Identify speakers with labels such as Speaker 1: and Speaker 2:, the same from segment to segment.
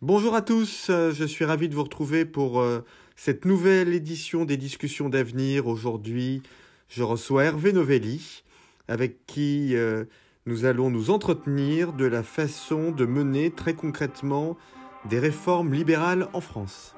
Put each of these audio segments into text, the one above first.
Speaker 1: Bonjour à tous, euh, je suis ravi de vous retrouver pour euh, cette nouvelle édition des discussions d'avenir. Aujourd'hui, je reçois Hervé Novelli, avec qui euh, nous allons nous entretenir de la façon de mener très concrètement des réformes libérales en France.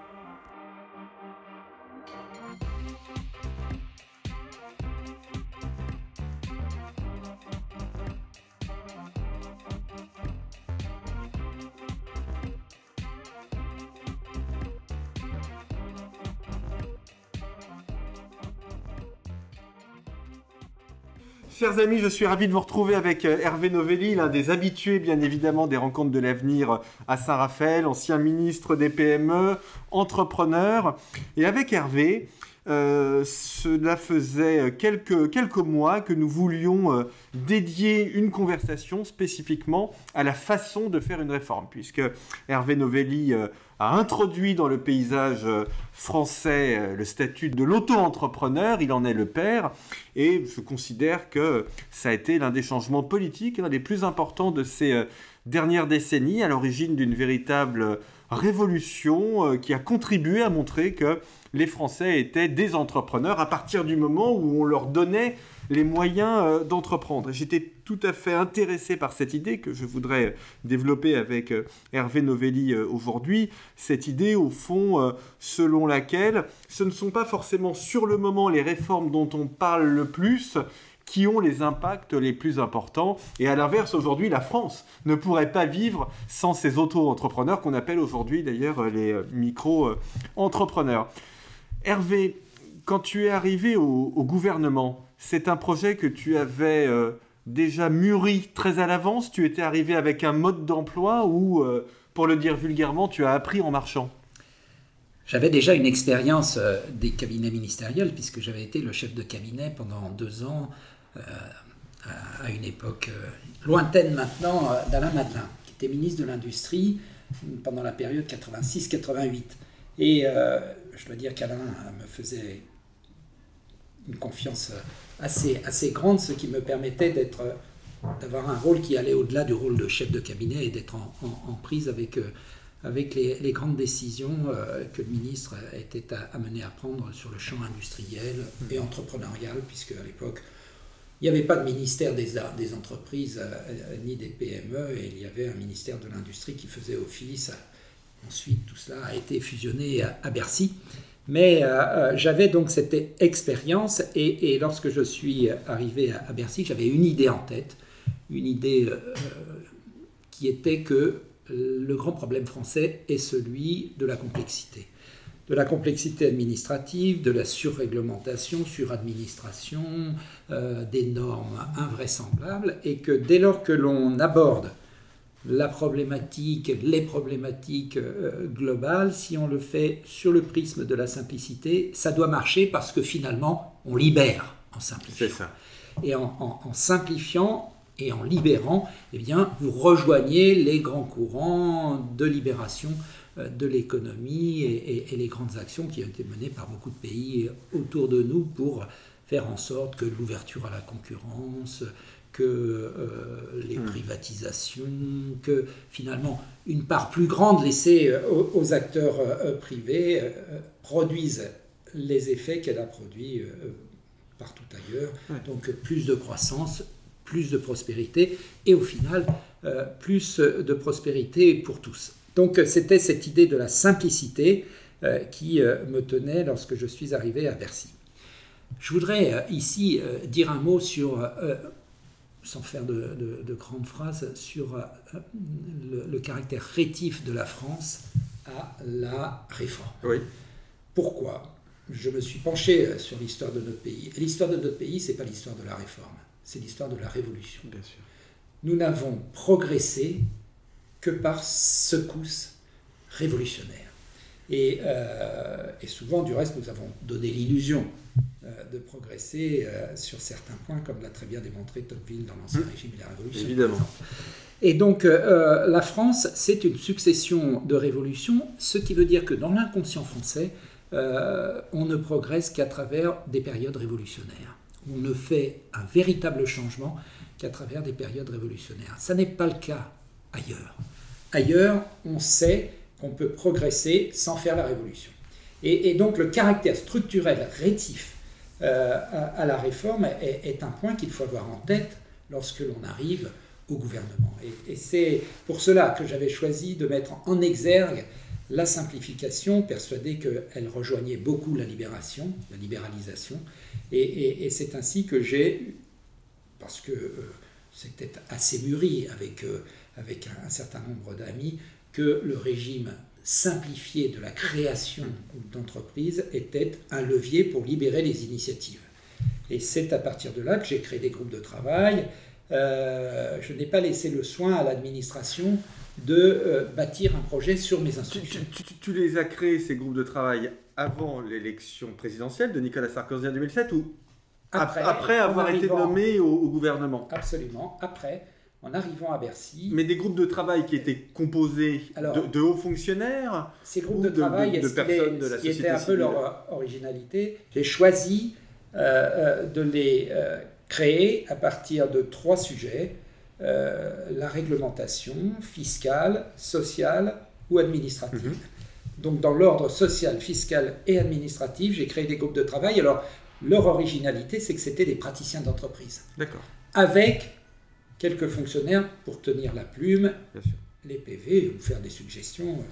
Speaker 1: Chers amis, je suis ravi de vous retrouver avec euh, Hervé Novelli, l'un des habitués bien évidemment des rencontres de l'avenir à Saint-Raphaël, ancien ministre des PME, entrepreneur. Et avec Hervé, euh, cela faisait quelques, quelques mois que nous voulions euh, dédier une conversation spécifiquement à la façon de faire une réforme, puisque Hervé Novelli euh, a introduit dans le paysage français le statut de l'auto-entrepreneur, il en est le père, et je considère que ça a été l'un des changements politiques, l'un des plus importants de ces dernières décennies, à l'origine d'une véritable révolution qui a contribué à montrer que les Français étaient des entrepreneurs à partir du moment où on leur donnait les moyens euh, d'entreprendre. J'étais tout à fait intéressé par cette idée que je voudrais développer avec euh, Hervé Novelli euh, aujourd'hui. Cette idée, au fond, selon laquelle ce ne sont pas forcément sur le moment les réformes dont on parle le plus, qui ont les impacts les plus importants. Et à l'inverse, aujourd'hui, la France ne pourrait pas vivre sans ces auto-entrepreneurs qu'on appelle aujourd'hui d'ailleurs les micro-entrepreneurs. Hervé, quand tu es arrivé au, gouvernement, c'est un projet que tu avais euh, déjà mûri très à l'avance? Tu étais arrivé avec un mode d'emploi ou, euh, pour le dire vulgairement, tu as appris en marchant?
Speaker 2: J'avais déjà une expérience euh, des cabinets ministériels puisque j'avais été le chef de cabinet pendant deux ans à une époque lointaine maintenant d'Alain Madelin, qui était ministre de l'Industrie pendant la période 86-88. Et je dois dire qu'Alain me faisait une confiance assez, assez grande, ce qui me permettait d'être, d'avoir un rôle qui allait au-delà du rôle de chef de cabinet et d'être en, prise avec, euh, avec les, grandes décisions euh, que le ministre était amené à prendre sur le champ industriel et entrepreneurial, puisque à l'époque, il n'y avait pas de ministère des, des entreprises euh, ni des PME, et il y avait un ministère de l'industrie qui faisait office Ensuite, tout cela a été fusionné à, Bercy. Mais euh, euh, j'avais donc cette expérience et, lorsque je suis arrivé à, Bercy, j'avais une idée en tête, une idée euh, qui était que le grand problème français est celui de la complexité. De la complexité administrative, de la surréglementation, suradministration, des normes invraisemblables, et que dès lors que l'on aborde la problématique, les problématiques euh, globales, si on le fait sur le prisme de la simplicité, ça doit marcher parce que finalement, on libère en simplifiant. Ça. Et en, simplifiant et en libérant, eh bien, vous rejoignez les grands courants de libération euh, de l'économie et, et, les grandes actions qui ont été menées par beaucoup de pays autour de nous pour faire en sorte que l'ouverture à la concurrence, que euh, les hmm. privatisations, que finalement une part plus grande laissée euh, aux, acteurs euh, privés produisent les effets qu'elle a produits partout ailleurs. Donc plus de croissance, plus de prospérité et au final plus de prospérité pour tous. Donc c'était cette idée de la simplicité qui me tenait lorsque je suis arrivé à Bercy. Je voudrais ici dire un mot sur sans faire de, grandes phrases, sur euh, le, caractère rétif de la France à la réforme. Oui. Pourquoi Je me suis penché euh, sur l'histoire de notre pays? L'histoire de notre pays, c'est pas l'histoire de la réforme, c'est l'histoire de la révolution. Bien sûr. Nous n'avons progressé que par secousses révolutionnaires. Et, euh, et, souvent, du reste, nous avons donné l'illusion euh, de progresser euh, sur certains points, comme l'a très bien démontré Tocqueville dans l'Ancien mmh. Régime et la Révolution.
Speaker 1: Évidemment.
Speaker 2: Et donc, la France, c'est une succession de révolutions, ce qui veut dire que dans l'inconscient français, on ne progresse qu'à travers des périodes révolutionnaires. On ne fait un véritable changement qu'à travers des périodes révolutionnaires. Ça n'est pas le cas ailleurs. Ailleurs, on sait qu'on peut progresser sans faire la révolution. Et, donc le caractère structurel rétif euh, à, la réforme est, un point qu'il faut avoir en tête lorsque l'on arrive au gouvernement. Et, c'est pour cela que j'avais choisi de mettre en exergue la simplification, persuadé qu'elle rejoignait beaucoup la libération, la libéralisation. Et, c'est ainsi que j'ai, parce que euh, c'était assez mûri avec, euh, avec un certain nombre d'amis, que le régime simplifié de la création d'entreprises était un levier pour libérer les initiatives. Et c'est à partir de là que j'ai créé des groupes de travail. Euh, je n'ai pas laissé le soin à l'administration de euh, bâtir un projet sur mes instructions.
Speaker 1: Tu, les as créés, ces groupes de travail, avant l'élection présidentielle de Nicolas Sarkozy en 2007 ou après, après avoir été nommé au, gouvernement?
Speaker 2: Absolument, après en arrivant à Bercy.
Speaker 1: Mais des groupes de travail qui étaient composés de, hauts fonctionnaires
Speaker 2: Ces groupes de, travail, de, personnes de la société qui était un peu leur originalité, j'ai choisi euh, euh, de les euh, créer à partir de trois sujets la réglementation fiscale, sociale ou administrative. Mhm. Donc, dans l'ordre social, fiscal et administratif, j'ai créé des groupes de travail. Alors, leur originalité, c'est que c'était des praticiens d'entreprise.
Speaker 1: D'accord.
Speaker 2: Avec quelques fonctionnaires pour tenir la plume, les PV, ou faire des suggestions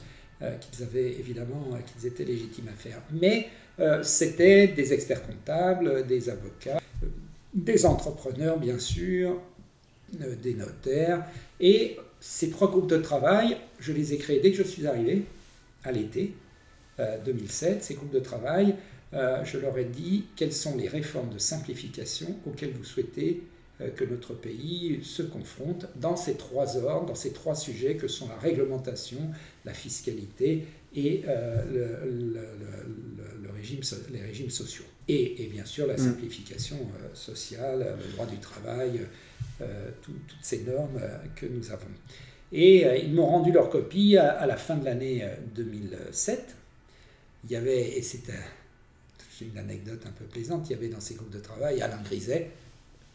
Speaker 2: euh, qu'ils avaient évidemment, euh, qu'ils étaient légitimes à faire. Mais euh, c'était des experts comptables, des avocats, des entrepreneurs bien sûr, des notaires. Et ces trois groupes de travail, je les ai créés dès que je suis arrivé, à l'été 2007. Ces groupes de travail, je leur ai dit quelles sont les réformes de simplification auxquelles vous souhaitez euh, que notre pays se confronte dans ces trois ordres, dans ces trois sujets que sont la réglementation, la fiscalité et euh, le, régime, les régimes sociaux. Et, bien sûr la mm. simplification euh, sociale, le droit du travail, toutes ces normes que nous avons. Et ils m'ont rendu leur copie à, la fin de l'année 2007. Il y avait, et c'est une anecdote un peu plaisante, il y avait dans ces groupes de travail Alain Griset,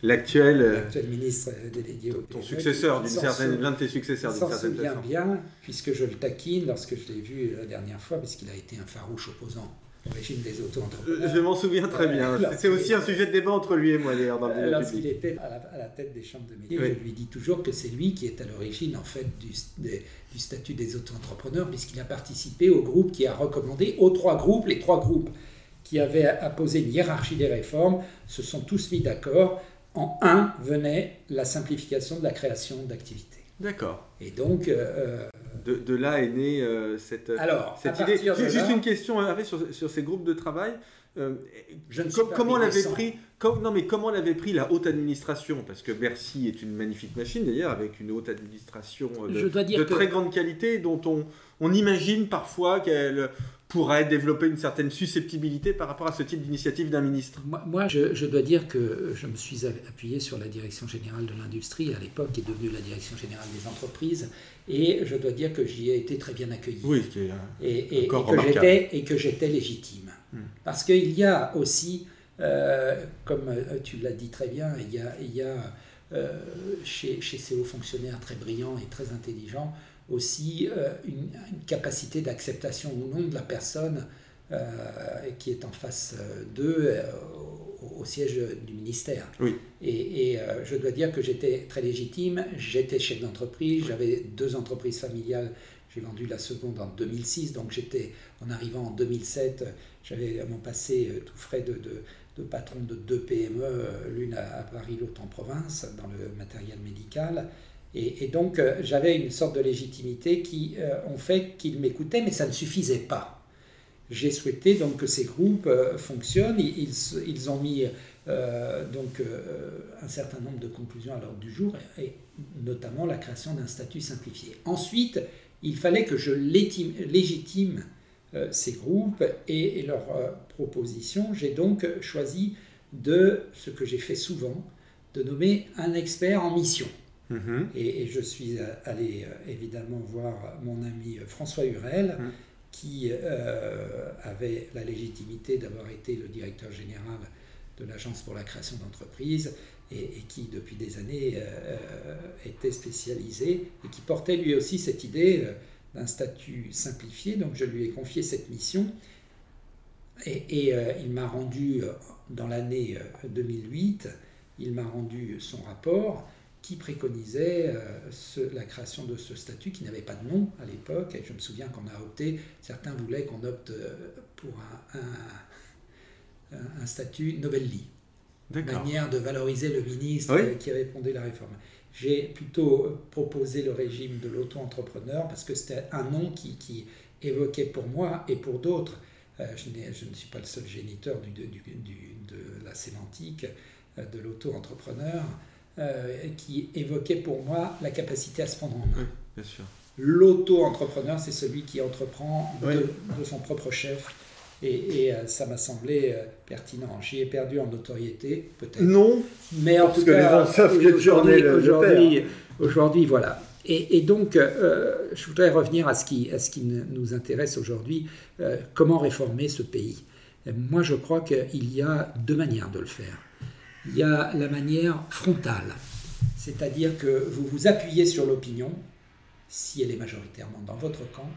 Speaker 1: L'actuel,
Speaker 2: euh, ministre délégué au
Speaker 1: Ton successeur, d'une certaine, l'un de tes successeurs d'une certaine
Speaker 2: façon. bien, puisque je le taquine lorsque je l'ai vu la dernière fois, puisqu'il a été un farouche opposant au régime des auto-entrepreneurs.
Speaker 1: Je m'en souviens très bien. C'est aussi un sujet de débat entre lui et moi, d'ailleurs, dans
Speaker 2: le Lorsqu'il était à la, tête des chambres de métier, je lui dis toujours que c'est lui qui est à l'origine, en fait, du, du statut des auto-entrepreneurs, puisqu'il a participé au groupe qui a recommandé aux trois groupes, les trois groupes qui avaient apposé une hiérarchie des réformes, se sont tous mis d'accord en un venait la simplification de la création d'activités.
Speaker 1: D'accord.
Speaker 2: Et donc. Euh,
Speaker 1: de, là est née euh, cette,
Speaker 2: Alors,
Speaker 1: cette idée. Juste une question sur, sur, ces groupes de travail. Euh, je ne comment l'avait pris Non, mais comment l'avait pris la haute administration? Parce que Bercy est une magnifique machine d'ailleurs, avec une haute administration de, de très grande qualité, dont on, on imagine parfois qu'elle pourrait développer une certaine susceptibilité par rapport à ce type d'initiative d'un ministre?
Speaker 2: Moi, je, dois dire que je me suis appuyé sur la Direction générale de l'industrie, à l'époque, qui est devenue la Direction générale des entreprises, et je dois dire que j'y ai été très bien accueilli.
Speaker 1: Oui,
Speaker 2: et, et, que j'étais légitime. Hmm. Parce qu'il y a aussi, euh, comme euh, tu l'as dit très bien, il y a, il y a euh, chez, chez ces hauts fonctionnaires très brillants et très intelligents, aussi euh, une, capacité d'acceptation ou non de la personne euh, qui est en face euh, d'eux au, siège du ministère.
Speaker 1: Oui.
Speaker 2: Et, je dois dire que j'étais très légitime, j'étais chef d'entreprise, j'avais deux entreprises familiales, j'ai vendu la seconde en 2006, donc j'étais, en arrivant en 2007, j'avais mon passé tout frais de, de, patron de deux PME, l'une à Paris, l'autre en province, dans le matériel médical. Et, donc euh, j'avais une sorte de légitimité qui euh, ont fait qu'ils m'écoutaient, mais ça ne suffisait pas. J'ai souhaité donc que ces groupes euh, fonctionnent. Ils, ont mis donc un certain nombre de conclusions à l'ordre du jour, et, notamment la création d'un statut simplifié. Ensuite, il fallait que je légitime ces groupes et, et leurs propositions. J'ai donc choisi de, ce que j'ai fait souvent, de nommer un expert en mission. Mhm. Et, je suis allé euh, évidemment voir mon ami euh, François Hurel, mhm. qui euh, avait la légitimité d'avoir été le directeur général de l'Agence pour la création d'entreprises et, qui, depuis des années, était spécialisé et qui portait lui aussi cette idée d'un statut simplifié. Donc je lui ai confié cette mission. Et, euh, il m'a rendu, euh, dans l'année 2008, il m'a rendu son rapport qui préconisait la création de ce statut qui n'avait pas de nom à l'époque. Et je me souviens qu'on a opté, certains voulaient qu'on opte pour un, un, statut Novelli. Manière de valoriser le ministre qui répondait à la réforme. J'ai plutôt proposé le régime de l'auto-entrepreneur parce que c'était un nom qui, évoquait pour moi et pour d'autres, euh, je, je, ne suis pas le seul géniteur du, de la sémantique euh, de l'auto-entrepreneur, euh, qui évoquait pour moi la capacité à se prendre en main. L'auto-entrepreneur, c'est celui qui entreprend de, son propre chef et, euh, ça m'a semblé euh, pertinent. J'y ai perdu en notoriété, peut-être.
Speaker 1: Non,
Speaker 2: mais en tout cas, aujourd'hui, aujourd'hui, voilà. Et, donc, euh, je voudrais revenir à ce qui, à ce qui nous intéresse aujourd'hui, comment réformer ce pays. Moi, je crois qu'il y a deux manières de le faire. Il y a la manière frontale, c'est-à-dire que vous vous appuyez sur l'opinion, si elle est majoritairement dans votre camp,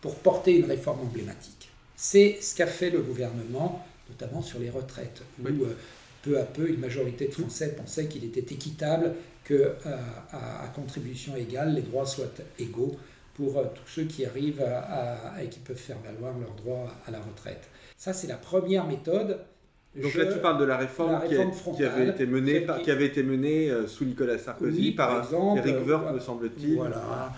Speaker 2: pour porter une réforme emblématique. C'est ce qu'a fait le gouvernement, notamment sur les retraites, où euh, peu à peu une majorité de Français pensait qu'il était équitable que euh, à, contribution égale, les droits soient égaux pour euh, tous ceux qui arrivent et qui peuvent faire valoir leurs droits à la retraite. Ça, c'est la première méthode.
Speaker 1: Donc là, tu parles de la réforme, qui, avait été menée, qui... avait été menée sous Nicolas Sarkozy par, exemple, Eric Woerth, me semble-t-il.
Speaker 2: Voilà.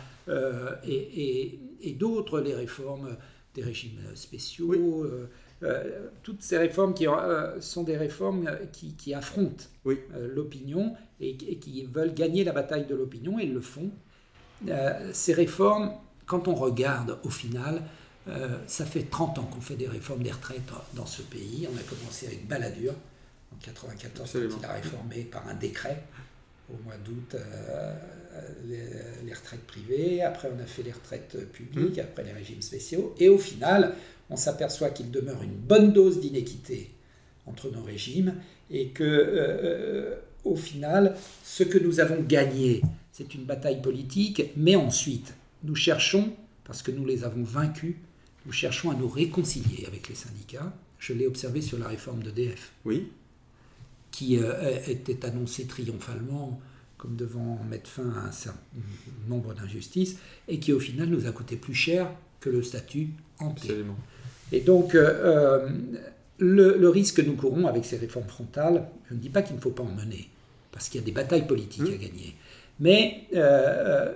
Speaker 2: et, et d'autres, les réformes des régimes spéciaux. Euh, euh, toutes ces réformes qui euh, sont des réformes qui, affrontent l'opinion et, qui veulent gagner la bataille de l'opinion, et ils le font. ces réformes, quand on regarde au final, ça fait 30 ans qu'on fait des réformes des retraites dans ce pays. On a commencé avec Balladur en 1994, quand il a réformé par un décret au mois d'août les, retraites privées, après on a fait les retraites publiques, mmh. après les régimes spéciaux, et au final, on s'aperçoit qu'il demeure une bonne dose d'inéquité entre nos régimes, et que euh, au final, ce que nous avons gagné, c'est une bataille politique, mais ensuite, nous cherchons, parce que nous les avons vaincus, nous cherchons à nous réconcilier avec les syndicats. Je l'ai observé sur la réforme d'EDF.
Speaker 1: Oui.
Speaker 2: Qui euh, était annoncée triomphalement comme devant mettre fin à un certain nombre d'injustices, et qui au final nous a coûté plus cher que le statut entier. Et donc, euh, euh, le, risque que nous courons avec ces réformes frontales, je ne dis pas qu'il ne faut pas en mener, parce qu'il y a des batailles politiques à mmh. gagner, mais euh,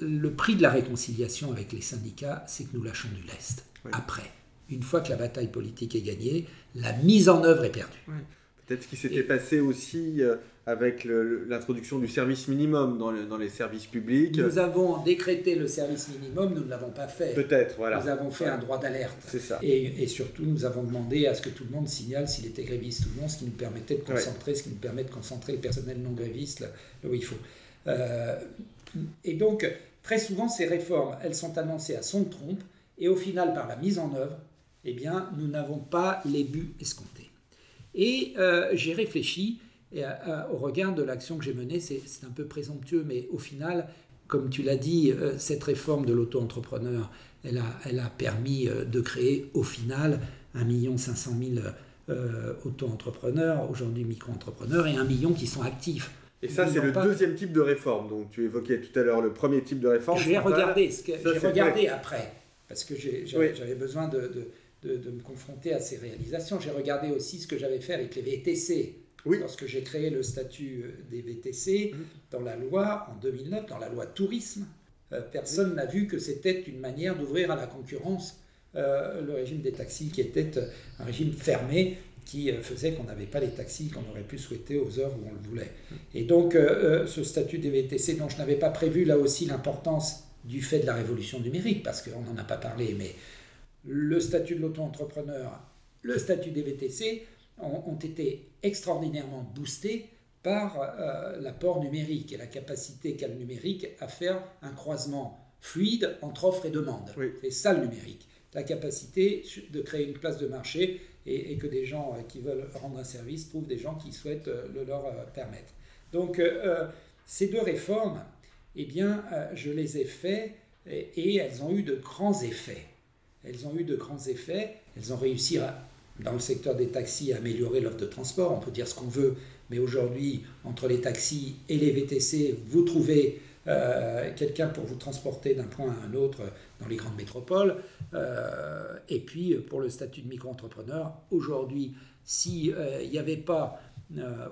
Speaker 2: le prix de la réconciliation avec les syndicats, c'est que nous lâchons du lest. Après, une fois que la bataille politique est gagnée, la mise en œuvre est perdue.
Speaker 1: Peut-être ce qui s'était passé aussi avec l'introduction du service minimum dans, dans, les services publics.
Speaker 2: Nous avons décrété le service minimum, nous ne l'avons pas fait.
Speaker 1: Peut-être, voilà.
Speaker 2: Nous avons fait un droit d'alerte.
Speaker 1: C'est ça.
Speaker 2: Et, et, surtout, nous avons demandé à ce que tout le monde signale s'il était gréviste ou non, ce qui nous permettait de concentrer, ce qui nous permet de concentrer le personnel non gréviste là, où il faut. Euh, et donc, très souvent, ces réformes, elles sont annoncées à son trompe, et au final, par la mise en œuvre, eh bien, nous n'avons pas les buts escomptés. Et euh, j'ai réfléchi et au regard de l'action que j'ai menée, c'est un peu présomptueux, mais au final, comme tu l'as dit, euh, cette réforme de l'auto-entrepreneur, elle a, elle a permis euh, de créer au final 1 500 000 euh, auto-entrepreneurs, aujourd'hui micro-entrepreneurs, et 1 million qui sont actifs.
Speaker 1: Et ça, c'est le deuxième type de réforme. Donc, tu évoquais tout à l'heure le premier type de réforme.
Speaker 2: J'ai regardé, ce j'ai regardé après, parce que j'avais besoin de, de, de, me confronter à ces réalisations. J'ai regardé aussi ce que j'avais fait avec les VTC. Lorsque j'ai créé le statut euh, des VTC, mmh. dans la loi, en 2009, dans la loi tourisme, euh, personne n'a vu que c'était une manière d'ouvrir à la concurrence euh, le régime des taxis, qui était un régime fermé qui faisait qu'on n'avait pas les taxis qu'on aurait pu souhaiter aux heures où on le voulait. Et donc, ce statut des VTC, dont je n'avais pas prévu là aussi l'importance du fait de la révolution numérique, parce qu'on n'en a pas parlé, mais le statut de l'auto-entrepreneur, le statut des VTC, ont, été extraordinairement boostés par euh, l'apport numérique et la capacité qu'a le numérique à faire un croisement fluide entre offre et demande. C'est ça le numérique. La capacité de créer une place de marché et, que des gens euh, qui veulent rendre un service trouvent des gens qui souhaitent euh, le leur permettre. Donc ces deux réformes, eh bien, je les ai faites et, elles ont eu de grands effets. Elles ont eu de grands effets. Elles ont réussi dans le secteur des taxis à améliorer l'offre de transport. On peut dire ce qu'on veut, mais aujourd'hui, entre les taxis et les VTC, vous trouvez euh, quelqu'un pour vous transporter d'un point à un autre dans les grandes métropoles. Euh, et puis, pour le statut de micro-entrepreneur, aujourd'hui, s'il n'y avait pas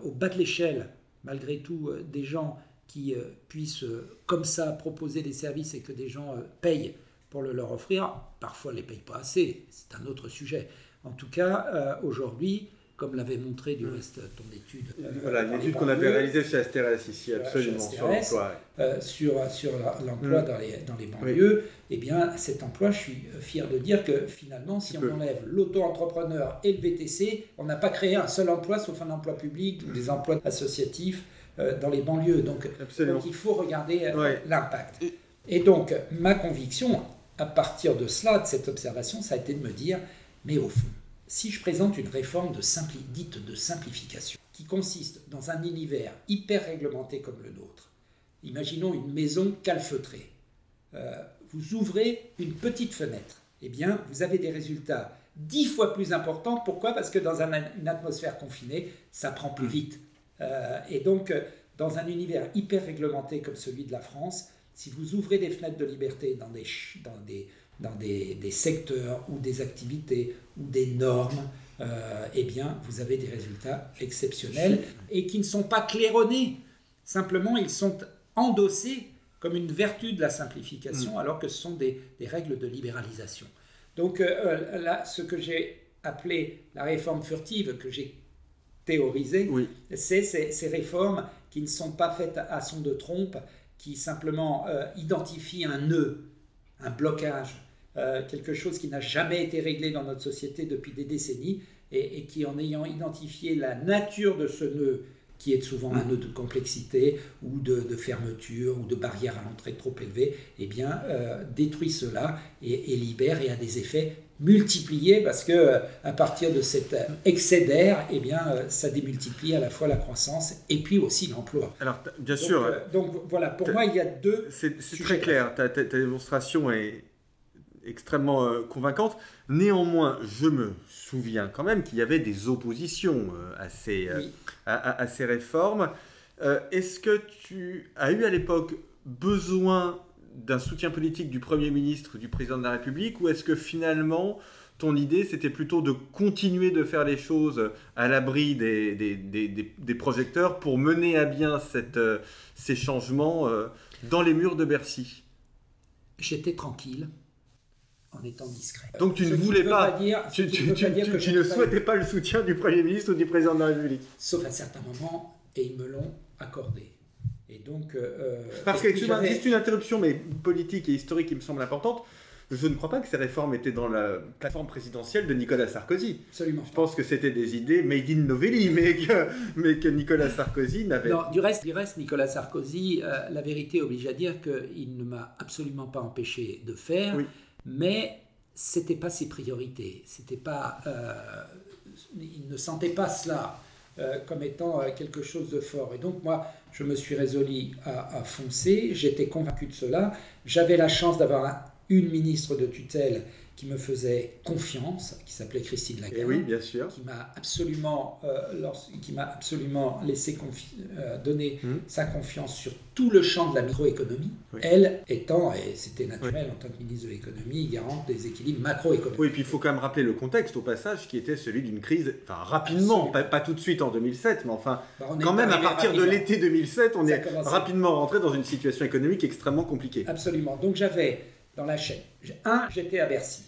Speaker 2: au bas de l'échelle, malgré tout, des gens qui euh, puissent euh, comme ça proposer des services et que des gens euh, payent pour le leur offrir. Parfois, ne les payent pas assez, c'est un autre sujet. En tout cas, aujourd'hui, comme l'avait montré du reste ton étude.
Speaker 1: voilà, une étude qu'on avait réalisée chez Asteres ici, absolument, sur l'emploi.
Speaker 2: sur, sur l'emploi mm. dans, les, dans les banlieues, eh bien, cet emploi, je suis fier de dire que finalement, si on enlève l'auto-entrepreneur et le VTC, on n'a pas créé un seul emploi, sauf un emploi public ou des emplois associatifs euh, dans les banlieues. Donc, il faut regarder euh, l'impact. Et donc, ma conviction, à partir de cela, de cette observation, ça a été de me dire, mais au fond, si je présente une réforme de dite de simplification, qui consiste dans un univers hyper réglementé comme le nôtre, imaginons une maison calfeutrée, euh, vous ouvrez une petite fenêtre, eh bien, vous avez des résultats dix fois plus importants. Pourquoi? Parce que dans une atmosphère confinée, ça prend plus vite. Euh, et donc, euh, dans un univers hyper réglementé comme celui de la France, si vous ouvrez des fenêtres de liberté dans des, dans des, dans des, des secteurs ou des activités des normes, euh, eh bien, vous avez des résultats exceptionnels et qui ne sont pas claironnés. Simplement, ils sont endossés comme une vertu de la simplification, mm. alors que ce sont des, des règles de libéralisation. Donc, là, ce que j'ai appelé la réforme furtive, que j'ai théorisé, c'est ces, réformes qui ne sont pas faites à son de trompe, qui simplement euh, identifient un nœud, un blocage, euh, quelque chose qui n'a jamais été réglé dans notre société depuis des décennies, et, qui en ayant identifié la nature de ce nœud, qui est souvent un nœud de complexité ou de, fermeture ou de barrière à l'entrée trop élevée, eh bien, euh, détruit cela et, et, libère et a des effets multiplier parce que euh, à partir de cet excès d'air, eh bien, euh, ça démultiplie à la fois la croissance et puis aussi l'emploi.
Speaker 1: Alors, bien sûr.
Speaker 2: donc voilà, pour moi, il y a deux.
Speaker 1: C'est très clair. Ta, démonstration est extrêmement convaincante. Néanmoins, je me souviens quand même qu'il y avait des oppositions à ces, à ces réformes. Est-ce que tu as eu à l'époque besoin d'un soutien politique du Premier ministre, du Président de la République, ou est-ce que finalement ton idée c'était plutôt de continuer de faire les choses à l'abri des, des, projecteurs pour mener à bien cette, euh, ces changements euh, dans les murs de Bercy?
Speaker 2: J'étais tranquille en étant discret.
Speaker 1: Donc tu ne voulais pas, dire, tu, tu, ne souhaitais pas le soutien du Premier ministre ou du Président de la République
Speaker 2: Sauf à certains moments, et ils me l'ont accordé. Et donc, euh, euh,
Speaker 1: Parce que, juste une interruption, mais politique et historique qui me semble importante. Je ne crois pas que ces réformes étaient dans la plateforme présidentielle de Nicolas Sarkozy.
Speaker 2: Absolument.
Speaker 1: Je pense que c'était des idées made in Novelli, mais que, mais que Nicolas Sarkozy n'avait.
Speaker 2: Non, du reste, du reste, Nicolas Sarkozy, euh, la vérité oblige à dire qu'il ne m'a absolument pas empêché de faire, oui. Mais c'était pas ses priorités. C'était pas, il ne sentait pas cela comme étant quelque chose de fort. Et donc moi, je me suis résolu à, foncer, j'étais convaincu de cela. J'avais la chance d'avoir une ministre de tutelle qui me faisait confiance, qui s'appelait Christine Lagarde,
Speaker 1: eh oui, bien sûr.
Speaker 2: qui m'a absolument, euh, qui m'a absolument laissé euh, donner hmm. sa confiance sur tout le champ de la microéconomie, elle étant, et c'était naturel en tant que ministre de l'économie, garante des équilibres macroéconomiques.
Speaker 1: Oui, et puis il faut quand même rappeler le contexte au passage, qui était celui d'une crise, enfin rapidement, pas, tout de suite en 2007, mais enfin, bah, quand même à partir de l'été 2007, on est rapidement rentré dans une situation économique extrêmement compliquée.
Speaker 2: Absolument. Donc j'avais dans la chaîne. Un, j'étais à Bercy,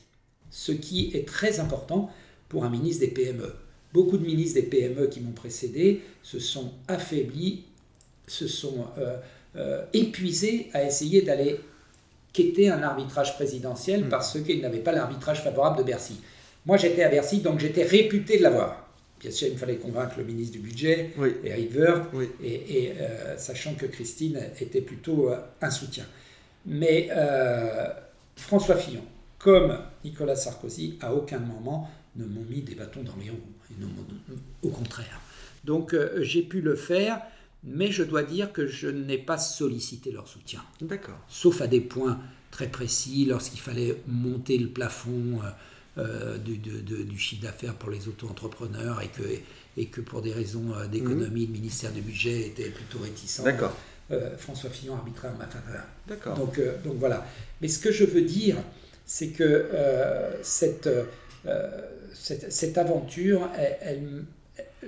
Speaker 2: ce qui est très important pour un ministre des PME. Beaucoup de ministres des PME qui m'ont précédé se sont affaiblis, se sont euh, euh, épuisés à essayer d'aller quêter un arbitrage présidentiel hmm. parce qu'ils n'avaient pas l'arbitrage favorable de Bercy. Moi, j'étais à Bercy, donc j'étais réputé de l'avoir. Bien sûr, il me fallait convaincre le ministre du Budget, Eric Woerth, et, euh, sachant que Christine était plutôt un soutien. Mais François Fillon, comme Nicolas Sarkozy, à aucun moment ne m'ont mis des bâtons dans les roues. Au contraire. Donc euh, j'ai pu le faire, mais je dois dire que je n'ai pas sollicité leur soutien.
Speaker 1: D'accord.
Speaker 2: Sauf à des points très précis lorsqu'il fallait monter le plafond du, du, chiffre d'affaires pour les auto-entrepreneurs et que, et que pour des raisons d'économie, mmh. le ministère du Budget était plutôt réticent.
Speaker 1: D'accord.
Speaker 2: François Fillon arbitra en ma faveur.
Speaker 1: D'accord.
Speaker 2: Donc, donc voilà. Mais ce que je veux dire, c'est que cette, cette, cette, aventure, elle,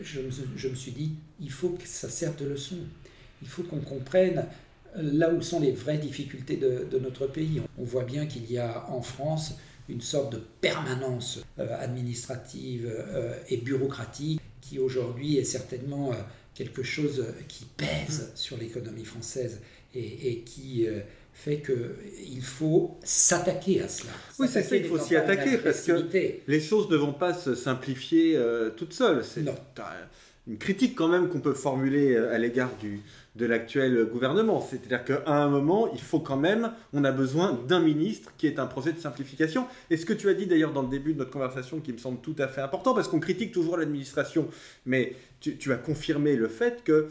Speaker 2: je, je, me suis dit, il faut que ça serve de leçon. Il faut qu'on comprenne là où sont les vraies difficultés de, de notre pays. On voit bien qu'il y a en France une sorte de permanence euh, administrative euh, et bureaucratique qui aujourd'hui est certainement euh, quelque chose qui pèse sur l'économie française et, et qui fait qu'il faut s'attaquer à cela.
Speaker 1: Oui, c'est ça, il faut s'y attaquer parce que les choses ne vont pas se simplifier euh, toutes seules. C'est une critique quand même qu'on peut formuler euh, à l'égard du, de l'actuel gouvernement. C'est-à-dire qu'à un moment, il faut quand même, on a besoin d'un ministre qui est un projet de simplification. Et ce que tu as dit d'ailleurs dans le début de notre conversation qui me semble tout à fait important, parce qu'on critique toujours l'administration, mais tu, tu, as confirmé le fait que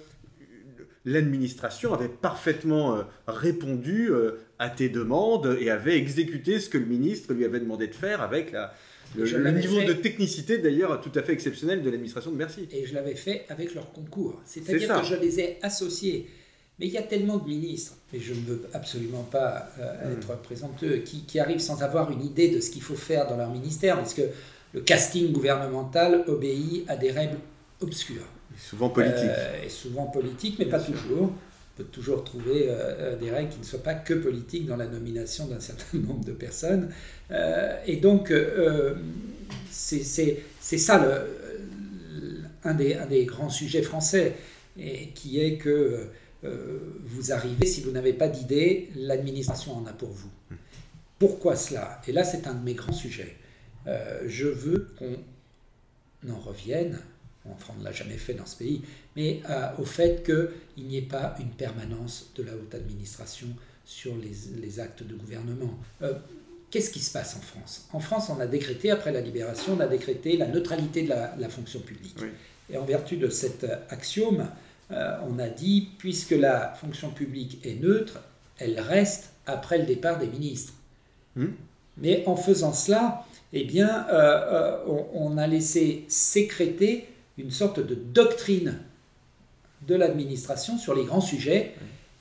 Speaker 1: l'administration avait parfaitement euh, répondu euh, à tes demandes et avait exécuté ce que le ministre lui avait demandé de faire avec la, le, niveau de technicité d'ailleurs tout à fait exceptionnel de l'administration de Bercy.
Speaker 2: Et je l'avais fait avec leur concours. C'est-à-dire que je les ai associés. Mais il y a tellement de ministres, et je ne veux absolument pas euh, hmm. être présomptueux, qui, qui, arrivent sans avoir une idée de ce qu'il faut faire dans leur ministère, parce que le casting gouvernemental obéit à des règles obscures.
Speaker 1: Souvent politique.
Speaker 2: Euh, et souvent politique, mais pas toujours. On peut toujours trouver euh, euh, des règles qui ne soient pas que politiques dans la nomination d'un certain nombre de personnes. et donc, c'est ça le, un, des, un des grands sujets français, et qui est que vous arrivez, si vous n'avez pas d'idée, l'administration en a pour vous. Pourquoi cela? Et là, c'est un de mes grands sujets. je veux qu'on en revienne enfin on ne l'a jamais fait dans ce pays, mais euh, au fait qu'il n'y ait pas une permanence de la haute administration sur les, actes de gouvernement. Euh, qu'est-ce qui se passe en France? En France, on a décrété, après la libération, on a décrété la neutralité de la, fonction publique. Et en vertu de cet axiome, euh, on a dit, puisque la fonction publique est neutre, elle reste après le départ des ministres. Hmm. Mais en faisant cela, eh bien, on, on, a laissé sécréter une sorte de doctrine de l'administration sur les grands sujets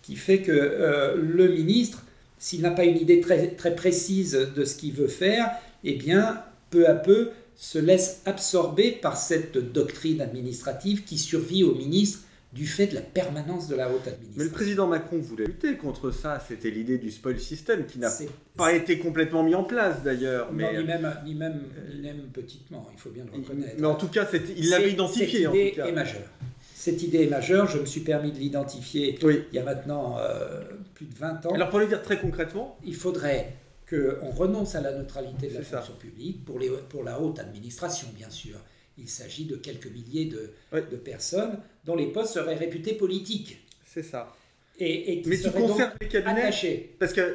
Speaker 2: qui fait que euh, le ministre, s'il n'a pas une idée très, très précise de ce qu'il veut faire, eh bien, peu à peu, se laisse absorber par cette doctrine administrative qui survit au ministre du fait de la permanence de la haute administration.
Speaker 1: Mais le président Macron voulait lutter contre ça, c'était l'idée du spoil system qui n'a pas été complètement mis en place d'ailleurs.
Speaker 2: Mais... Non, ni même, ni, même, ni même petitement, il faut bien le reconnaître.
Speaker 1: Mais en tout cas, il l'avait identifié.
Speaker 2: Cette idée est majeure. Cette idée est majeure, je me suis permis de l'identifier il y a maintenant euh, plus de 20 ans.
Speaker 1: Alors pour le dire très concrètement
Speaker 2: Il faudrait qu'on renonce à la neutralité de la fonction publique, pour, les, pour la haute administration bien sûr, il s'agit de quelques milliers de, de, personnes dont les postes seraient réputés politiques.
Speaker 1: C'est ça.
Speaker 2: Et, et
Speaker 1: qui mais tu conserves les cabinets
Speaker 2: attachés.
Speaker 1: Parce que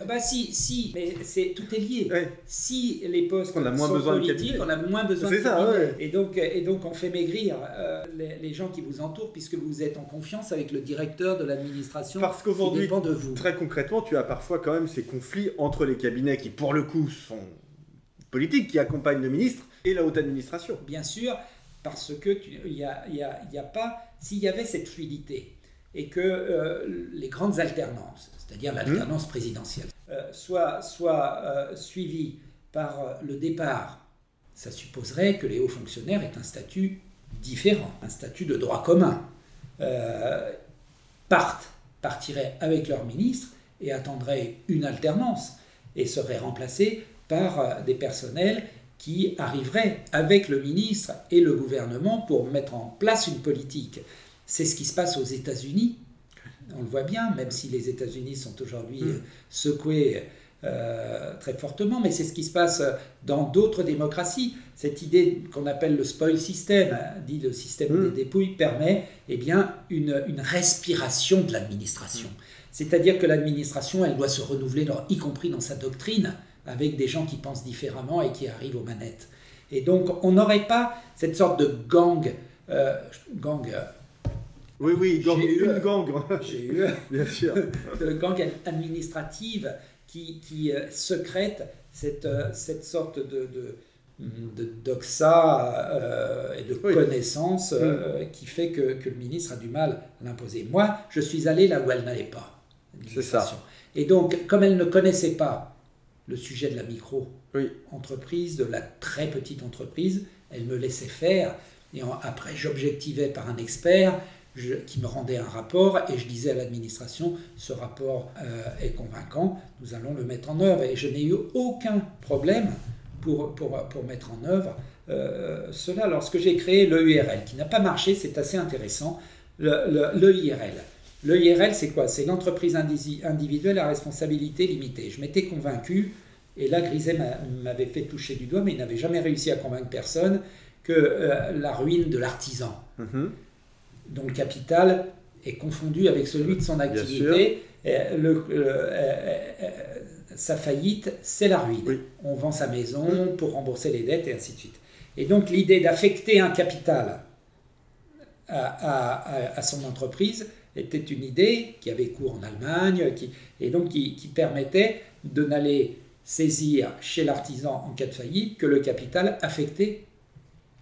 Speaker 2: ah bah si, si, mais c'est tout est lié. Si les postes
Speaker 1: on a moins
Speaker 2: sont
Speaker 1: besoin
Speaker 2: politiques,
Speaker 1: on
Speaker 2: a moins besoin de
Speaker 1: ça, ouais.
Speaker 2: et donc et donc on fait maigrir euh, les, gens qui vous entourent puisque vous êtes en confiance avec le directeur de l'administration.
Speaker 1: Parce qu'aujourd'hui,
Speaker 2: de vous.
Speaker 1: très concrètement, tu as parfois quand même ces conflits entre les cabinets qui, pour le coup, sont politiques, qui accompagnent le ministre, et la haute administration.
Speaker 2: Bien sûr, parce que il n'y a, y a, y a, pas, s'il y avait cette fluidité et que euh, les grandes alternances, c'est-à-dire l'alternance mmh. présidentielle, euh, soient, soient euh, suivies par le départ, ça supposerait que les hauts fonctionnaires aient un statut différent, un statut de droit commun, partent, partiraient avec leur ministre et attendraient une alternance et seraient remplacés par des personnels qui arriverait avec le ministre et le gouvernement pour mettre en place une politique. C'est ce qui se passe aux États-Unis. On le voit bien, même si les États-Unis sont aujourd'hui mm. secoués euh, très fortement, mais c'est ce qui se passe dans d'autres démocraties. Cette idée qu'on appelle le spoil system, hein, dit le système mm. des dépouilles, permet eh bien, une, une respiration de l'administration. Mm. C'est-à-dire que l'administration, elle doit se renouveler, y compris dans sa doctrine avec des gens qui pensent différemment et qui arrivent aux manettes. Et donc, on n'aurait pas cette sorte de gang. Euh, gang euh,
Speaker 1: oui, oui, gang, une
Speaker 2: eu,
Speaker 1: gang.
Speaker 2: J'ai eu.
Speaker 1: Bien sûr.
Speaker 2: de gang administrative qui, qui secrète cette, cette sorte de, de doxa et de connaissance mm. qui fait que, que, le ministre a du mal à l'imposer. Moi, je suis allé là où elle n'allait pas.
Speaker 1: C'est ça.
Speaker 2: Et donc, comme elle ne connaissait pas le sujet de la micro-entreprise, de la très petite entreprise, elle me laissait faire. Et après, j'objectivais par un expert qui me rendait un rapport et je disais à l'administration, ce rapport euh, est convaincant, nous allons le mettre en œuvre. Et je n'ai eu aucun problème pour, pour, pour mettre en œuvre euh, cela. Lorsque j'ai créé l'EIRL, qui n'a pas marché, c'est assez intéressant, l'EIRL. Le, l'IRL, c'est quoi? C'est l'entreprise individuelle à responsabilité limitée. Je m'étais convaincu, et là Griset m'avait fait toucher du doigt, mais il n'avait jamais réussi à convaincre personne, que euh, la ruine de l'artisan, mm-hmm. dont le capital est confondu avec celui de son activité, le, sa faillite, c'est la ruine. On vend sa maison pour rembourser les dettes et ainsi de suite. Et donc l'idée d'affecter un capital à, son entreprise était une idée qui avait cours en Allemagne qui, et donc qui, permettait de n'aller saisir chez l'artisan en cas de faillite que le capital affecté,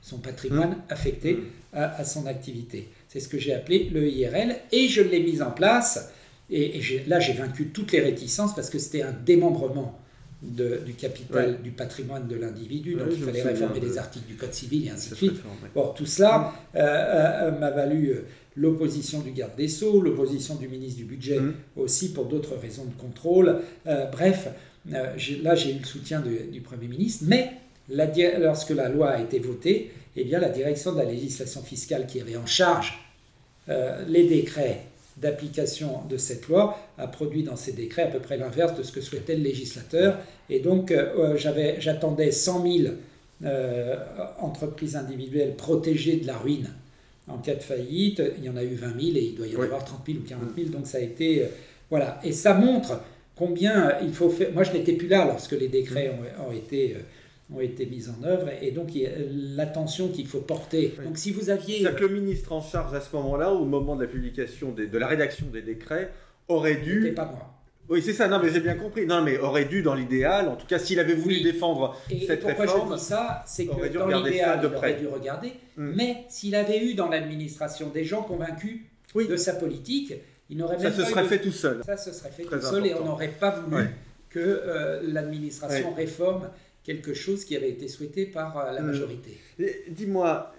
Speaker 2: son patrimoine mmh. affecté mmh. à, son activité. C'est ce que j'ai appelé le IRL et je l'ai mis en place. Et, là, j'ai vaincu toutes les réticences parce que c'était un démembrement du capital, du patrimoine de l'individu. Donc il fallait réformer les articles du Code civil et ainsi de suite. Bon, tout cela euh, euh, m'a valu euh, l'opposition du garde des Sceaux, l'opposition du ministre du Budget mmh. aussi pour d'autres raisons de contrôle. bref, là j'ai eu le soutien du Premier ministre, mais lorsque la loi a été votée, eh bien, la direction de la législation fiscale qui avait en charge les décrets d'application de cette loi a produit dans ces décrets à peu près l'inverse de ce que souhaitait le législateur. Et donc, euh, j'attendais 100 000 euh, entreprises individuelles protégées de la ruine en cas de faillite. Il y en a eu 20 000 et il doit y en avoir 30 000 ou 40 000. Donc, ça a été. Euh, voilà. Et ça montre combien il faut faire. Moi, je n'étais plus là lorsque les décrets ont, ont été ont été mises en œuvre et donc l'attention qu'il faut porter. Donc si vous aviez...
Speaker 1: C'est-à-dire que le ministre en charge à ce moment-là, au moment de la publication, de la rédaction des décrets, aurait dû...
Speaker 2: C'était pas moi.
Speaker 1: Oui, c'est ça, non, mais j'ai bien compris. Non, mais aurait dû, dans l'idéal, en tout cas, s'il avait voulu défendre cette
Speaker 2: pourquoi
Speaker 1: réforme.
Speaker 2: je dis ça C'est que dans l'idéal, il aurait dû regarder. Hmm. Mais s'il avait eu dans l'administration des gens convaincus de sa politique, il n'aurait
Speaker 1: même
Speaker 2: ça
Speaker 1: se serait fait tout seul.
Speaker 2: Ça se serait fait tout seul et on n'aurait pas voulu que euh, l'administration réforme quelque chose qui avait été souhaité par euh, la hmm. majorité.
Speaker 1: Dis-moi,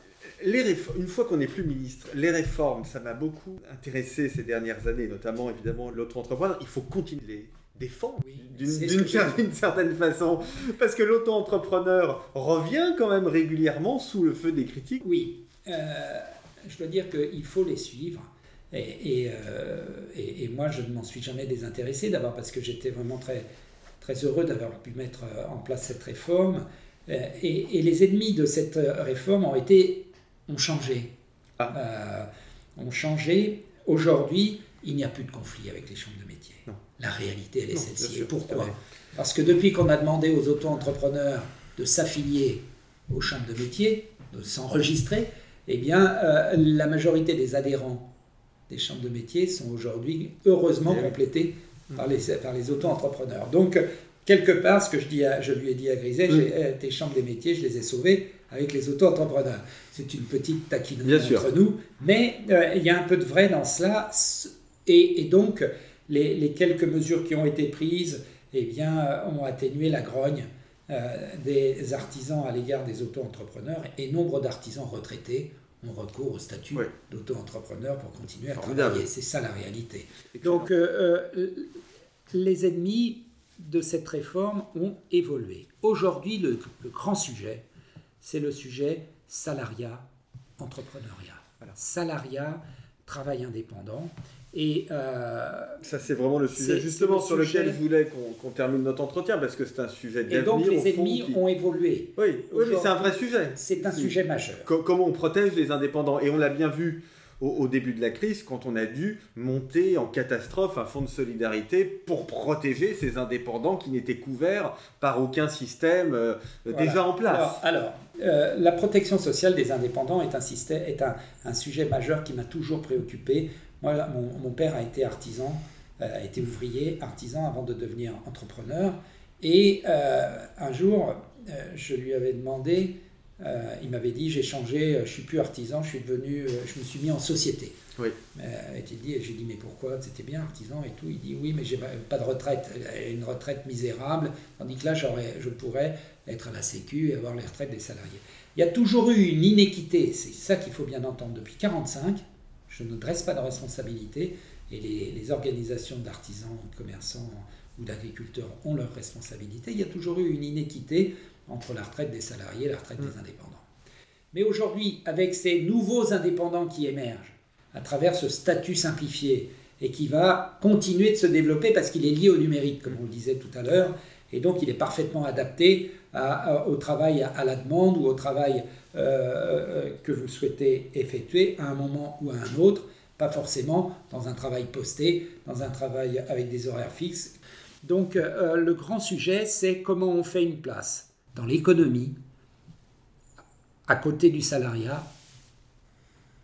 Speaker 1: une fois qu'on n'est plus ministre, les réformes, ça m'a beaucoup intéressé ces dernières années, notamment évidemment l'auto-entrepreneur. Il faut continuer de les défendre d'une certaine façon, parce que l'auto-entrepreneur revient quand même régulièrement sous le feu des critiques.
Speaker 2: Oui, euh, je dois dire qu'il faut les suivre. Et, euh, et, et, moi, je ne m'en suis jamais désintéressé, d'abord parce que j'étais vraiment très, très heureux d'avoir pu mettre euh, en place cette réforme. Euh, et, les ennemis de cette euh, réforme ont été ont changé. Ah. ont changé. Aujourd'hui, il n'y a plus de conflit avec les chambres de métiers. La réalité, elle est celle-ci. Et pourquoi Parce que depuis qu'on a demandé aux auto-entrepreneurs de s'affilier aux chambres de métiers, de s'enregistrer, eh bien, la majorité des adhérents des chambres de métiers sont aujourd'hui heureusement eh complétés par les, par les auto-entrepreneurs. Donc, quelque part, ce que je, dis je lui ai dit à Griset, mm. euh, tes chambres des métiers, je les ai sauvées avec les auto-entrepreneurs. C'est une petite taquinerie entre nous, mais euh, il y a un peu de vrai dans cela. Et, donc, les, quelques mesures qui ont été prises eh bien, euh, ont atténué la grogne des artisans à l'égard des auto-entrepreneurs et nombre d'artisans retraités ont recours au statut d'auto-entrepreneur pour continuer à travailler. C'est ça la réalité. Donc, euh, euh, les ennemis de cette réforme ont évolué. Aujourd'hui, le, grand sujet, c'est le sujet salariat, entrepreneuriat. Salariat, travail indépendant. Et
Speaker 1: euh, ça, c'est vraiment le sujet justement sur lequel je voulais qu'on termine notre entretien parce que c'est un sujet d'avenir.
Speaker 2: Et donc les ennemis ont évolué.
Speaker 1: Oui, oui mais c'est un vrai sujet.
Speaker 2: C'est un sujet majeur.
Speaker 1: comment on protège les indépendants Et on l'a bien vu au, début de la crise quand on a dû monter en catastrophe un fonds de solidarité pour protéger ces indépendants qui n'étaient couverts par aucun système euh, déjà en place.
Speaker 2: Alors, euh, la protection sociale des indépendants est un, système, est un, un sujet majeur qui m'a toujours préoccupé. Moi, mon, père a été artisan a été ouvrier, artisan avant de devenir entrepreneur. Et un jour, je lui avais demandé, il m'avait dit j'ai changé, je suis plus artisan, je suis devenu, je me suis mis en société.
Speaker 1: Oui.
Speaker 2: Euh, dit, j'ai dit, mais pourquoi? C'était bien artisan et tout. Il dit, oui, mais j'ai pas de retraite, une retraite misérable, tandis que là, je pourrais être à la Sécu et avoir les retraites des salariés. Il y a toujours eu une inéquité, c'est ça qu'il faut bien entendre. Depuis 1945, je ne dresse pas de responsabilité et les, organisations d'artisans, de commerçants ou d'agriculteurs ont leur responsabilité. Il y a toujours eu une inéquité entre la retraite des salariés et la retraite des mmh. indépendants. Mais aujourd'hui, avec ces nouveaux indépendants qui émergent, à travers ce statut simplifié et qui va continuer de se développer parce qu'il est lié au numérique, comme on le disait tout à l'heure, et donc il est parfaitement adapté au travail à, la demande ou au travail euh, euh, que vous souhaitez effectuer à un moment ou à un autre, pas forcément dans un travail posté, dans un travail avec des horaires fixes. Donc euh, le grand sujet, c'est comment on fait une place dans l'économie, à côté du salariat,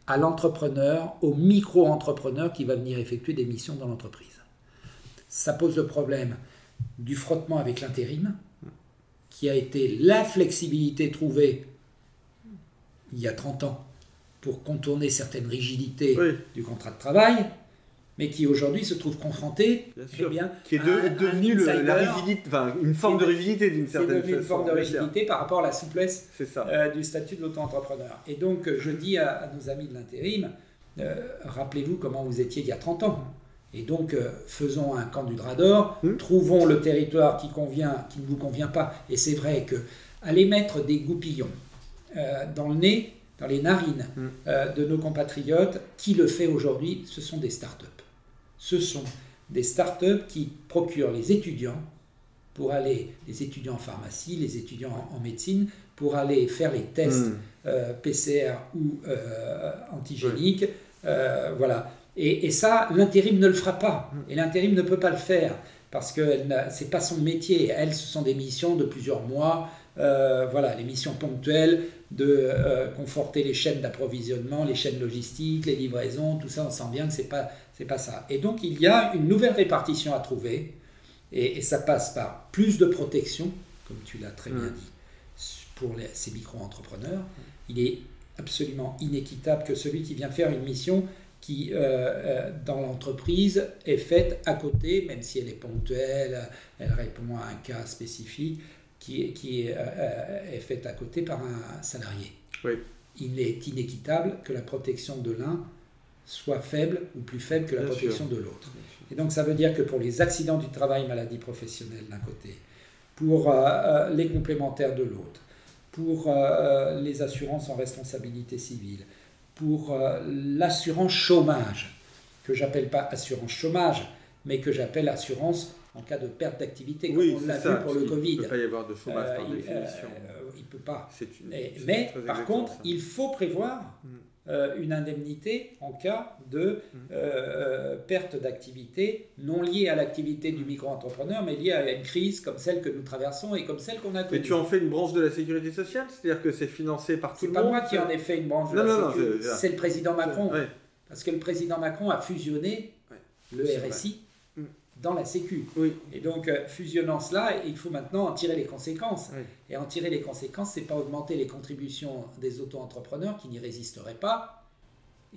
Speaker 2: à l'entrepreneur, au micro-entrepreneur qui va venir effectuer des missions dans l'entreprise. Ça pose le problème du frottement avec l'intérim, qui a été la flexibilité trouvée il y a 30 ans pour contourner certaines rigidités du contrat de travail, mais qui aujourd'hui se trouve confronté,
Speaker 1: eh bien, qui est devenu une forme de rigidité d'une certaine façon.
Speaker 2: Une forme de rigidité par rapport à la souplesse euh, du statut de l'auto-entrepreneur. Et donc, je dis à, nos amis de l'intérim, euh, rappelez-vous comment vous étiez il y a 30 ans. Et donc, euh, faisons un camp du drap d'or, hmm. trouvons le territoire qui, convient, qui ne vous convient pas. Et c'est vrai que aller mettre des goupillons dans le nez, dans les narines hmm. de nos compatriotes, qui le fait aujourd'hui Ce sont des start-up ce sont des startups qui procurent les étudiants pour aller, les étudiants en pharmacie, les étudiants en, médecine, pour aller faire les tests hmm. euh, PCR ou euh, antigéniques. Euh, voilà. Et, ça, l'intérim ne le fera pas. Hmm. Et l'intérim ne peut pas le faire parce que ce n'est pas son métier. Elles, ce sont des missions de plusieurs mois. Voilà, les missions ponctuelles de conforter les chaînes d'approvisionnement, les chaînes logistiques, les livraisons, tout ça, on sent bien que ce n'est pas c'est pas ça. Et donc il y a une nouvelle répartition à trouver, et, ça passe par plus de protection, comme tu l'as très bien dit, pour ces micro-entrepreneurs. Il est absolument inéquitable que celui qui vient faire une mission qui, euh, euh, dans l'entreprise, est faite à côté, même si elle est ponctuelle, elle répond à un cas spécifique, qui, qui est, euh, est faite à côté par un salarié.
Speaker 1: Oui.
Speaker 2: Il est inéquitable que la protection de l'un soit faible ou plus faible que la protection de l'autre. Et donc ça veut dire que pour les accidents du travail, maladies professionnelles d'un côté, pour euh, euh, les complémentaires de l'autre, pour euh, les assurances en responsabilité civile, pour l'assurance chômage, que j'appelle pas assurance chômage, mais que j'appelle assurance en cas de perte d'activité, comme on l'a vu pour le Covid. Il
Speaker 1: ne peut pas y avoir de chômage par
Speaker 2: définition. il ne peut pas. mais par contre, il faut prévoir mm. Euh, une indemnité en cas de euh, perte d'activité non liée à l'activité du micro-entrepreneur, mais liée à une crise comme celle que nous traversons et comme celle qu'on a connue.
Speaker 1: Mais tu en fais une branche de la sécurité sociale C'est-à-dire que c'est financé par tout le monde
Speaker 2: C'est pas moi qui en ai fait une branche de la sécurité, c'est le président Macron. Parce que le président Macron a fusionné le RSI dans la Sécu.
Speaker 1: Oui.
Speaker 2: Et donc, euh, fusionnant cela, il faut maintenant en tirer les conséquences. Et en tirer les conséquences, c'est pas augmenter les contributions des auto-entrepreneurs qui n'y résisteraient pas.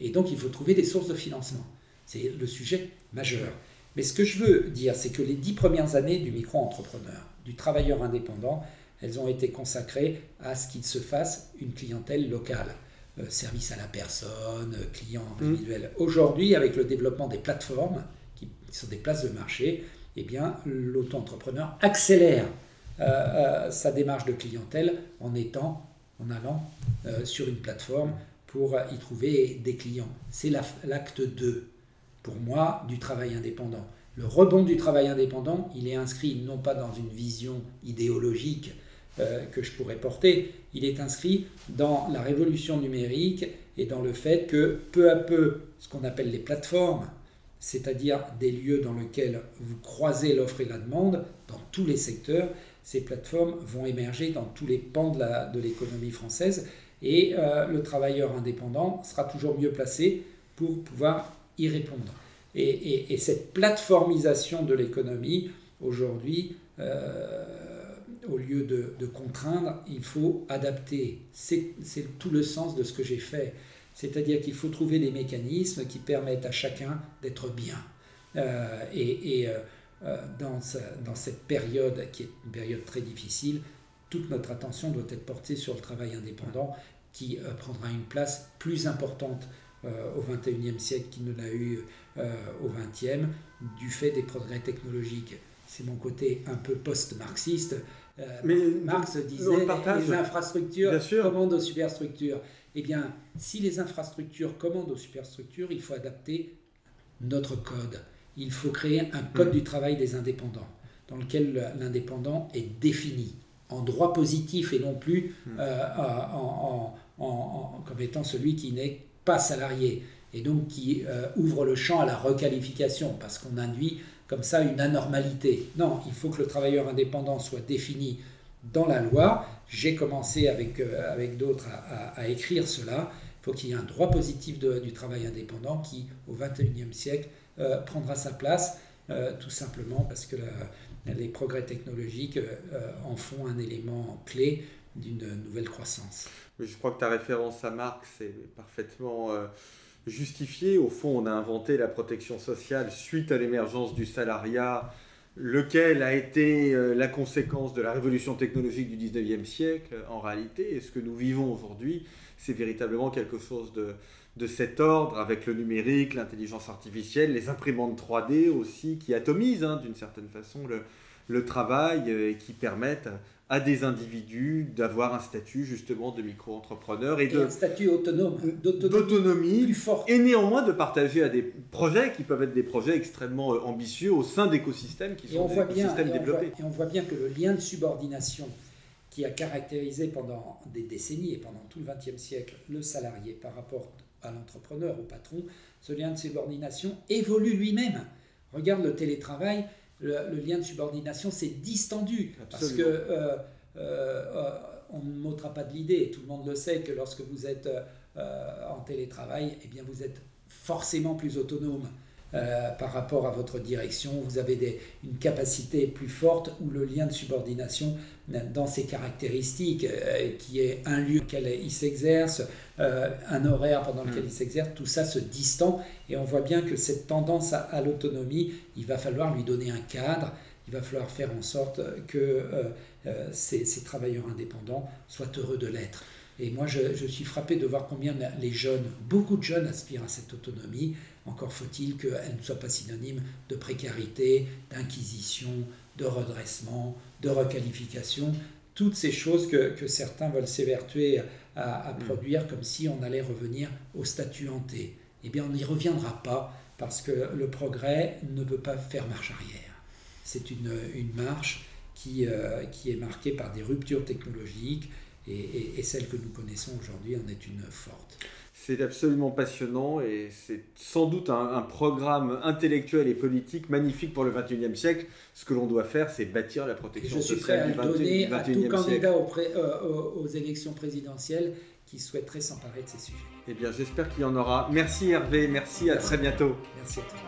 Speaker 2: Et donc, il faut trouver des sources de financement. C'est le sujet majeur. Mais ce que je veux dire, c'est que les dix premières années du micro-entrepreneur, du travailleur indépendant, elles ont été consacrées à ce qu'il se fasse une clientèle locale. Euh, service à la personne, client mmh. individuel. Aujourd'hui, avec le développement des plateformes, qui sont des places de marché, eh bien, l'auto-entrepreneur accélère euh, euh, sa démarche de clientèle en étant, en allant euh, sur une plateforme pour y trouver des clients. C'est l'acte 2, pour moi, du travail indépendant. Le rebond du travail indépendant, il est inscrit non pas dans une vision idéologique que je pourrais porter, il est inscrit dans la révolution numérique et dans le fait que peu à peu, ce qu'on appelle les plateformes, c'est-à-dire des lieux dans lesquels vous croisez l'offre et la demande dans tous les secteurs. Ces plateformes vont émerger dans tous les pans de l'économie française et euh, le travailleur indépendant sera toujours mieux placé pour pouvoir y répondre. Et, cette plateformisation de l'économie, aujourd'hui, euh, au lieu de, contraindre, il faut adapter. C'est tout le sens de ce que j'ai fait. C'est-à-dire qu'il faut trouver des mécanismes qui permettent à chacun d'être bien. Euh, et, euh, dans, dans, cette période, qui est une période très difficile, toute notre attention doit être portée sur le travail indépendant qui prendra une place plus importante au XXIe siècle qu'il ne l'a eu au XXe, du fait des progrès technologiques c'est mon côté un peu post-marxiste. Euh, Mais Marx disait les infrastructures commandent aux superstructures. Eh bien, si les infrastructures commandent aux superstructures, il faut adapter notre code. Il faut créer un code mm. du travail des indépendants, dans lequel l'indépendant est défini en droit positif et non plus mm. euh, en, comme étant celui qui n'est pas salarié, et donc qui euh, ouvre le champ à la requalification, parce qu'on induit comme ça une anormalité. Non, il faut que le travailleur indépendant soit défini dans la loi. J'ai commencé avec, euh, avec d'autres à, écrire cela. Il faut qu'il y ait un droit positif du travail indépendant qui, au XXIe siècle, euh, prendra sa place, euh, tout simplement parce que les progrès technologiques en font un élément clé d'une nouvelle croissance.
Speaker 1: Je crois que ta référence à Marx est parfaitement justifié. Au fond, on a inventé la protection sociale suite à l'émergence du salariat, lequel a été euh, la conséquence de la révolution technologique du 19e siècle en réalité. Et ce que nous vivons aujourd'hui, c'est véritablement quelque chose de, de cet ordre avec le numérique, l'intelligence artificielle, les imprimantes 3D aussi, qui atomisent hein, d'une certaine façon le, le travail euh, et qui permettent à des individus d'avoir un statut justement de micro-entrepreneur
Speaker 2: et, de un statut autonome,
Speaker 1: d'autonomie plus fort. et néanmoins de partager à des projets qui peuvent être des projets extrêmement euh, ambitieux au sein d'écosystèmes qui sont des écosystèmes développés.
Speaker 2: et on voit bien que le lien de subordination qui a caractérisé pendant des décennies et pendant tout le XXe siècle le salarié par rapport à l'entrepreneur, au patron, ce lien de subordination évolue lui-même. Regarde le télétravail, le, lien de subordination s'est distendu. Parce que euh, euh, on ne m'ôtera pas de l'idée, tout le monde le sait, que lorsque vous êtes euh, en télétravail, eh bien vous êtes forcément plus autonome. Euh, par rapport à votre direction, vous avez des, une capacité plus forte ou le lien de subordination dans ses caractéristiques, euh, qui est un lieu auquel il s'exerce, euh, un horaire pendant lequel mm. il s'exerce, tout ça se distend et on voit bien que cette tendance à, l'autonomie, il va falloir lui donner un cadre, il va falloir faire en sorte que ces, ces travailleurs indépendants soient heureux de l'être. Et moi, je, je, suis frappé de voir combien les jeunes, beaucoup de jeunes aspirent à cette autonomie. Encore faut-il qu'elle ne soit pas synonyme de précarité, d'inquisition, de redressement, de requalification, toutes ces choses que, que certains veulent s'évertuer à, mm. produire comme si on allait revenir au statut hanté. Eh bien, on n'y reviendra pas parce que le progrès ne peut pas faire marche arrière. C'est une, une, marche qui, euh, qui est marquée par des ruptures technologiques et, et celle que nous connaissons aujourd'hui en est une forte.
Speaker 1: C'est absolument passionnant et c'est sans doute un, programme intellectuel et politique magnifique pour le XXIe siècle. Ce que l'on doit faire, c'est bâtir la protection sociale
Speaker 2: du, 20, donner à tout candidat euh, aux, élections présidentielles qui souhaiterait s'emparer de ces sujets.
Speaker 1: Eh bien, j'espère qu'il y en aura. Merci Hervé, merci, merci. à très bientôt.
Speaker 2: Merci à toi.